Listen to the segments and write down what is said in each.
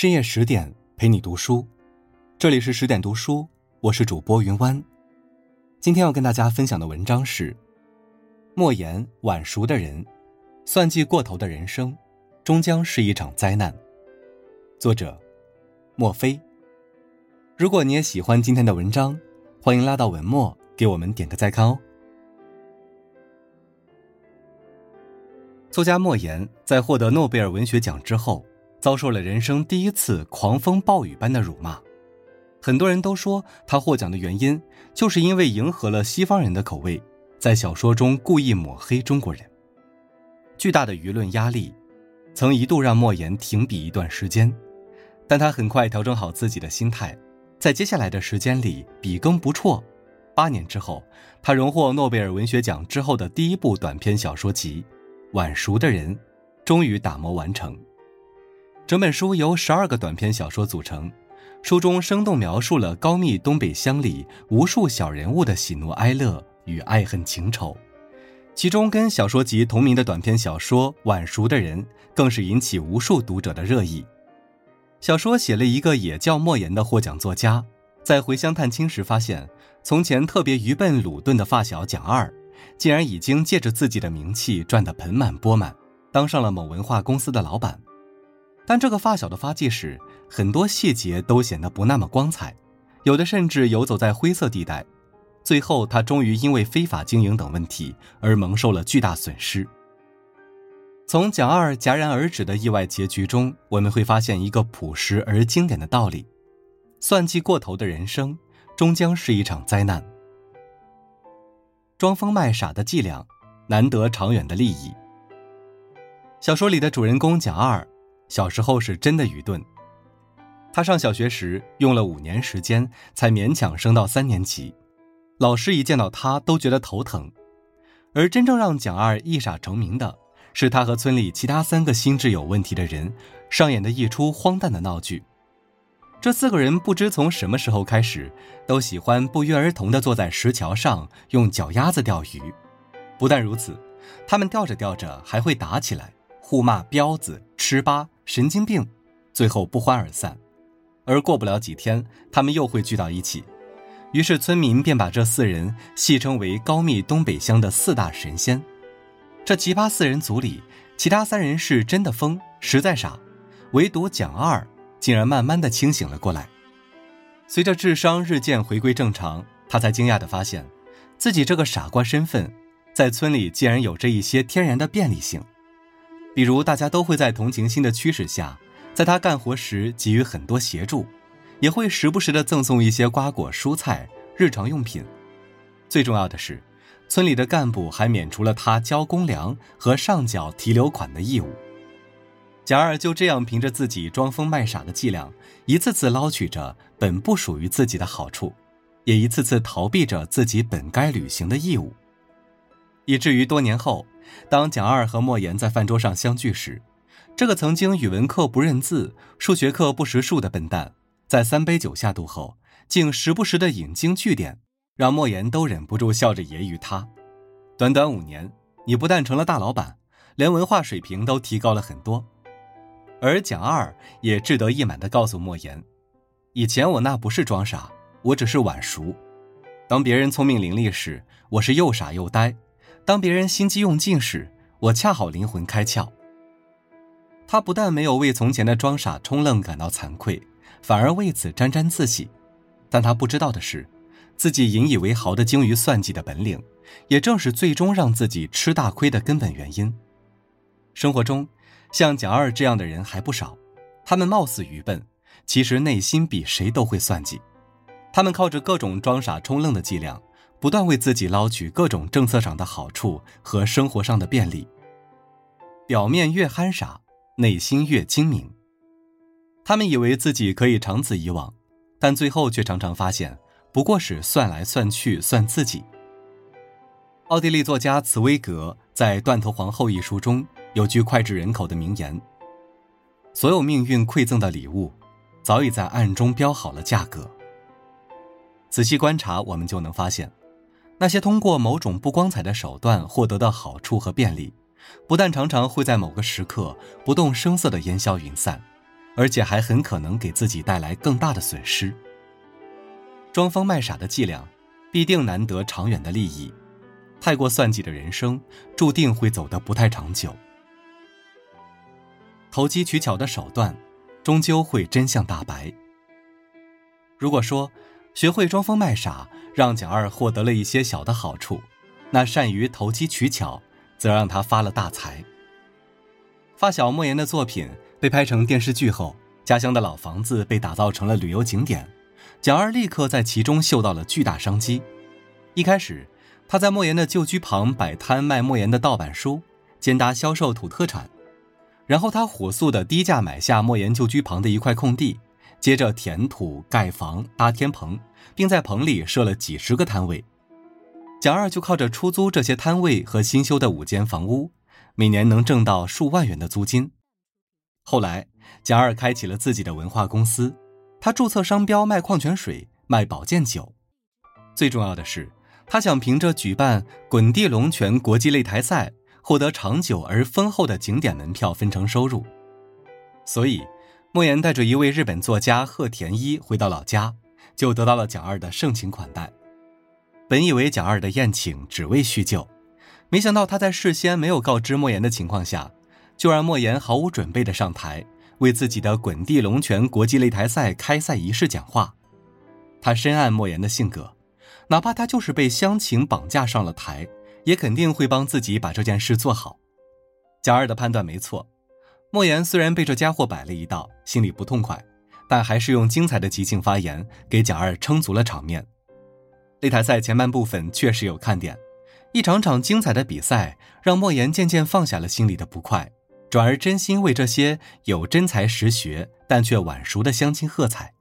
深夜十点陪你读书，这里是十点读书，我是主播云湾。今天要跟大家分享的文章是：莫言晚熟的人，算计过头的人生，终将是一场灾难。作者：莫非。如果你也喜欢今天的文章，欢迎拉到文末给我们点个再看哦。作家莫言在获得诺贝尔文学奖之后。遭受了人生第一次狂风暴雨般的辱骂，很多人都说他获奖的原因就是因为迎合了西方人的口味，在小说中故意抹黑中国人。巨大的舆论压力，曾一度让莫言停笔一段时间，但他很快调整好自己的心态，在接下来的时间里笔耕不辍。八年之后，他荣获诺贝尔文学奖之后的第一部短篇小说集《晚熟的人》，终于打磨完成。整本书由十二个短篇小说组成，书中生动描述了高密东北乡里无数小人物的喜怒哀乐与爱恨情仇。其中跟小说集同名的短篇小说《晚熟的人》更是引起无数读者的热议。小说写了一个也叫莫言的获奖作家，在回乡探亲时发现，从前特别愚笨鲁钝的发小蒋二，竟然已经借着自己的名气赚得盆满钵满，当上了某文化公司的老板。但这个发小的发迹史，很多细节都显得不那么光彩，有的甚至游走在灰色地带。最后，他终于因为非法经营等问题而蒙受了巨大损失。从蒋二戛然而止的意外结局中，我们会发现一个朴实而经典的道理：算计过头的人生，终将是一场灾难。装疯卖傻的伎俩，难得长远的利益。小说里的主人公蒋二。小时候是真的愚钝。他上小学时用了五年时间才勉强升到三年级，老师一见到他都觉得头疼。而真正让蒋二一傻成名的，是他和村里其他三个心智有问题的人上演的一出荒诞的闹剧。这四个人不知从什么时候开始，都喜欢不约而同地坐在石桥上用脚丫子钓鱼。不但如此，他们钓着钓着还会打起来，互骂彪子、吃吧。神经病，最后不欢而散，而过不了几天，他们又会聚到一起，于是村民便把这四人戏称为高密东北乡的四大神仙。这奇葩四人组里，其他三人是真的疯，实在傻，唯独蒋二竟然慢慢的清醒了过来。随着智商日渐回归正常，他才惊讶的发现，自己这个傻瓜身份，在村里竟然有着一些天然的便利性。比如，大家都会在同情心的驱使下，在他干活时给予很多协助，也会时不时的赠送一些瓜果蔬菜、日常用品。最重要的是，村里的干部还免除了他交公粮和上缴提留款的义务。贾二就这样凭着自己装疯卖傻的伎俩，一次次捞取着本不属于自己的好处，也一次次逃避着自己本该履行的义务，以至于多年后。当蒋二和莫言在饭桌上相聚时，这个曾经语文课不认字、数学课不识数的笨蛋，在三杯酒下肚后，竟时不时的引经据典，让莫言都忍不住笑着揶揄他。短短五年，你不但成了大老板，连文化水平都提高了很多。而蒋二也志得意满地告诉莫言：“以前我那不是装傻，我只是晚熟。当别人聪明伶俐时，我是又傻又呆。”当别人心机用尽时，我恰好灵魂开窍。他不但没有为从前的装傻充愣感到惭愧，反而为此沾沾自喜。但他不知道的是，自己引以为豪的精于算计的本领，也正是最终让自己吃大亏的根本原因。生活中，像蒋二这样的人还不少，他们貌似愚笨，其实内心比谁都会算计。他们靠着各种装傻充愣的伎俩。不断为自己捞取各种政策上的好处和生活上的便利，表面越憨傻，内心越精明。他们以为自己可以长此以往，但最后却常常发现，不过是算来算去算自己。奥地利作家茨威格在《断头皇后》一书中有句脍炙人口的名言：“所有命运馈赠的礼物，早已在暗中标好了价格。”仔细观察，我们就能发现。那些通过某种不光彩的手段获得的好处和便利，不但常常会在某个时刻不动声色地烟消云散，而且还很可能给自己带来更大的损失。装疯卖傻的伎俩，必定难得长远的利益。太过算计的人生，注定会走得不太长久。投机取巧的手段，终究会真相大白。如果说学会装疯卖傻，让蒋二获得了一些小的好处，那善于投机取巧，则让他发了大财。发小莫言的作品被拍成电视剧后，家乡的老房子被打造成了旅游景点，蒋二立刻在其中嗅到了巨大商机。一开始。他在莫言的旧居旁摆摊卖莫言的盗版书，兼搭销售土特产。然后他火速的低价买下莫言旧居旁的一块空地，接着填土盖房搭天棚，并在棚里设了几十个摊位。蒋二就靠着出租这些摊位和新修的五间房屋，每年能挣到数万元的租金。后来，蒋二开启了自己的文化公司，他注册商标卖矿泉水、卖保健酒。最重要的是。他想凭着举办滚地龙泉国际擂台赛，获得长久而丰厚的景点门票分成收入。所以，莫言带着一位日本作家鹤田一回到老家，就得到了蒋二的盛情款待。本以为蒋二的宴请只为叙旧，没想到他在事先没有告知莫言的情况下，就让莫言毫无准备的上台，为自己的滚地龙泉国际擂台赛开赛仪式讲话。他深谙莫言的性格。哪怕他就是被乡情绑架上了台，也肯定会帮自己把这件事做好。蒋二的判断没错，莫言虽然被这家伙摆了一道，心里不痛快，但还是用精彩的即兴发言给蒋二撑足了场面。擂台赛前半部分确实有看点，一场场精彩的比赛让莫言渐渐放下了心里的不快，转而真心为这些有真才实学但却晚熟的乡亲喝彩。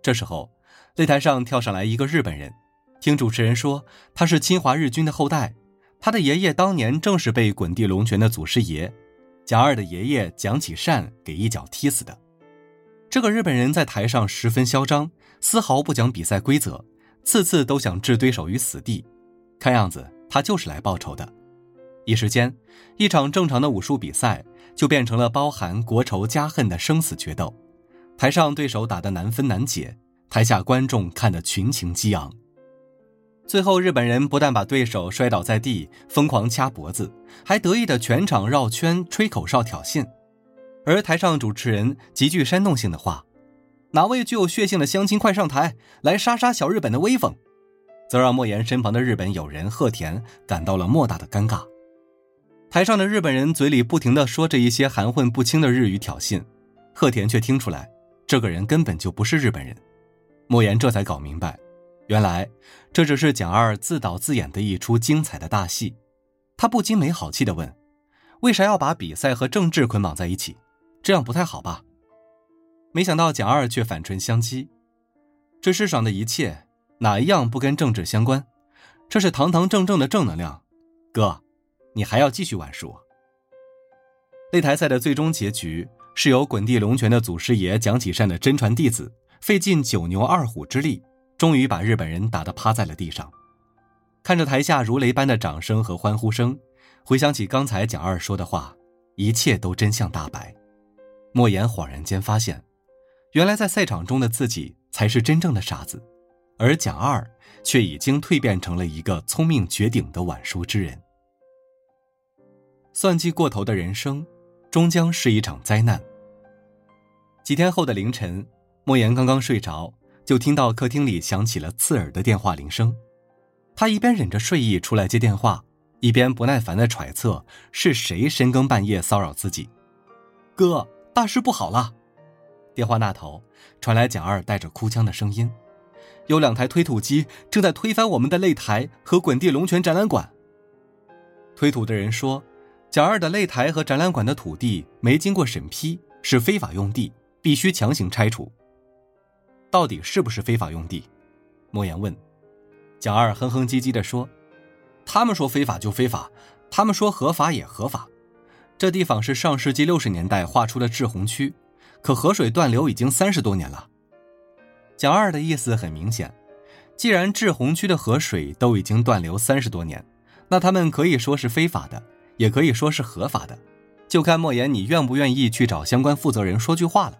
这时候，擂台上跳上来一个日本人。听主持人说，他是侵华日军的后代，他的爷爷当年正是被滚地龙泉的祖师爷蒋二的爷爷蒋启善给一脚踢死的。这个日本人在台上十分嚣张，丝毫不讲比赛规则，次次都想置对手于死地。看样子他就是来报仇的。一时间，一场正常的武术比赛就变成了包含国仇家恨的生死决斗。台上对手打得难分难解，台下观众看得群情激昂。最后，日本人不但把对手摔倒在地，疯狂掐脖子，还得意的全场绕圈吹口哨挑衅。而台上主持人极具煽动性的话：“哪位具有血性的乡亲，快上台来杀杀小日本的威风！”则让莫言身旁的日本友人鹤田感到了莫大的尴尬。台上的日本人嘴里不停的说着一些含混不清的日语挑衅，鹤田却听出来，这个人根本就不是日本人。莫言这才搞明白。原来，这只是蒋二自导自演的一出精彩的大戏，他不禁没好气地问：“为啥要把比赛和政治捆绑在一起？这样不太好吧？”没想到蒋二却反唇相讥：“这世上的一切，哪一样不跟政治相关？这是堂堂正正的正能量。哥，你还要继续玩输？”擂台赛的最终结局是由滚地龙泉的祖师爷蒋启善的真传弟子费尽九牛二虎之力。终于把日本人打得趴在了地上，看着台下如雷般的掌声和欢呼声，回想起刚才蒋二说的话，一切都真相大白。莫言恍然间发现，原来在赛场中的自己才是真正的傻子，而蒋二却已经蜕变成了一个聪明绝顶的晚熟之人。算计过头的人生，终将是一场灾难。几天后的凌晨，莫言刚刚睡着。就听到客厅里响起了刺耳的电话铃声，他一边忍着睡意出来接电话，一边不耐烦地揣测是谁深更半夜骚扰自己。哥，大事不好了！电话那头传来蒋二带着哭腔的声音：“有两台推土机正在推翻我们的擂台和滚地龙泉展览馆。”推土的人说：“蒋二的擂台和展览馆的土地没经过审批，是非法用地，必须强行拆除。”到底是不是非法用地？莫言问。蒋二哼哼唧唧地说：“他们说非法就非法，他们说合法也合法。这地方是上世纪六十年代划出的滞洪区，可河水断流已经三十多年了。”蒋二的意思很明显，既然滞洪区的河水都已经断流三十多年，那他们可以说是非法的，也可以说是合法的。就看莫言你愿不愿意去找相关负责人说句话了。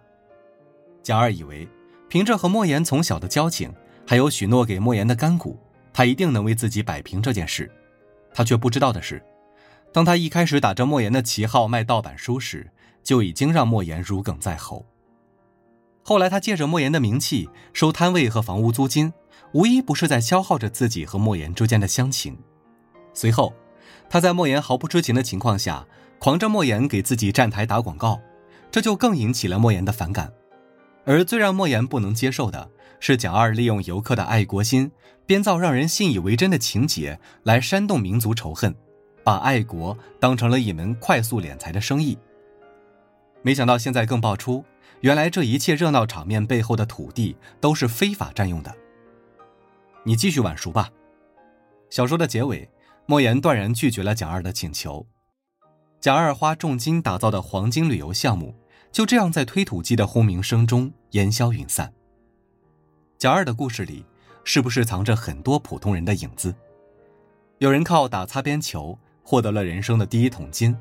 蒋二以为，凭着和莫言从小的交情，还有许诺给莫言的干股，他一定能为自己摆平这件事。他却不知道的是，当他一开始打着莫言的旗号卖盗版书时，就已经让莫言如鲠在喉。后来他借着莫言的名气收摊位和房屋租金，无一不是在消耗着自己和莫言之间的乡情。随后，他在莫言毫不知情的情况下，狂着莫言给自己站台打广告，这就更引起了莫言的反感。而最让莫言不能接受的是，蒋二利用游客的爱国心，编造让人信以为真的情节来煽动民族仇恨，把爱国当成了一门快速敛财的生意。没想到现在更爆出，原来这一切热闹场面背后的土地都是非法占用的。你继续晚熟吧。小说的结尾，莫言断然拒绝了蒋二的请求。蒋二花重金打造的黄金旅游项目。就这样，在推土机的轰鸣声中烟消云散。贾二的故事里，是不是藏着很多普通人的影子？有人靠打擦边球获得了人生的第一桶金，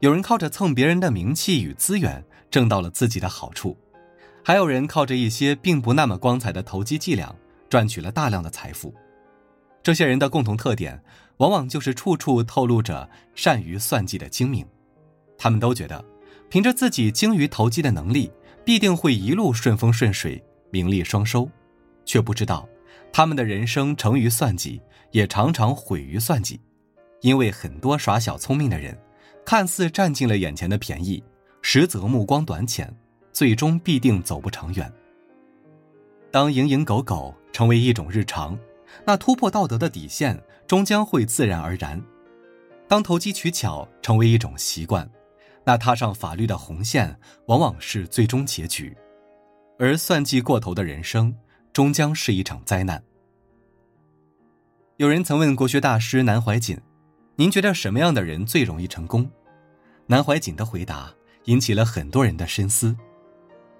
有人靠着蹭别人的名气与资源挣到了自己的好处，还有人靠着一些并不那么光彩的投机伎俩赚取了大量的财富。这些人的共同特点，往往就是处处透露着善于算计的精明。他们都觉得。凭着自己精于投机的能力，必定会一路顺风顺水、名利双收，却不知道，他们的人生成于算计，也常常毁于算计。因为很多耍小聪明的人，看似占尽了眼前的便宜，实则目光短浅，最终必定走不长远。当蝇营狗苟成为一种日常，那突破道德的底线终将会自然而然；当投机取巧成为一种习惯，那踏上法律的红线，往往是最终结局，而算计过头的人生，终将是一场灾难。有人曾问国学大师南怀瑾：“您觉得什么样的人最容易成功？”南怀瑾的回答引起了很多人的深思：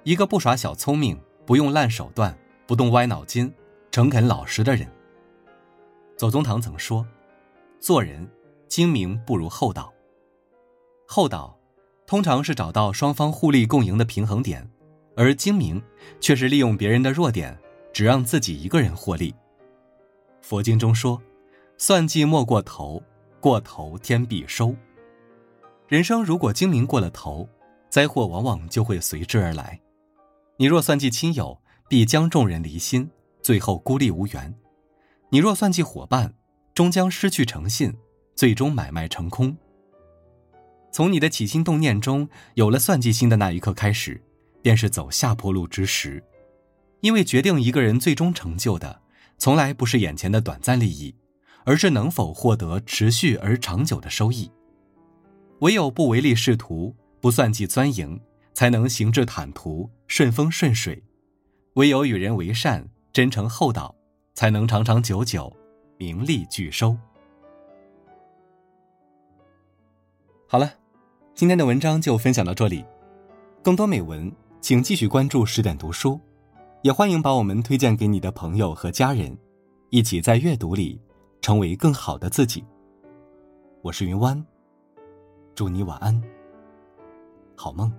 一个不耍小聪明、不用烂手段、不动歪脑筋、诚恳老实的人。左宗棠曾说：“做人精明不如厚道，厚道。”通常是找到双方互利共赢的平衡点，而精明却是利用别人的弱点，只让自己一个人获利。佛经中说：“算计莫过头，过头天必收。”人生如果精明过了头，灾祸往往就会随之而来。你若算计亲友，必将众人离心，最后孤立无援；你若算计伙伴，终将失去诚信，最终买卖成空。从你的起心动念中有了算计心的那一刻开始，便是走下坡路之时。因为决定一个人最终成就的，从来不是眼前的短暂利益，而是能否获得持续而长久的收益。唯有不唯利是图，不算计钻营，才能行至坦途、顺风顺水；唯有与人为善、真诚厚道，才能长长久久、名利俱收。好了。今天的文章就分享到这里，更多美文请继续关注十点读书，也欢迎把我们推荐给你的朋友和家人，一起在阅读里成为更好的自己。我是云湾，祝你晚安，好梦。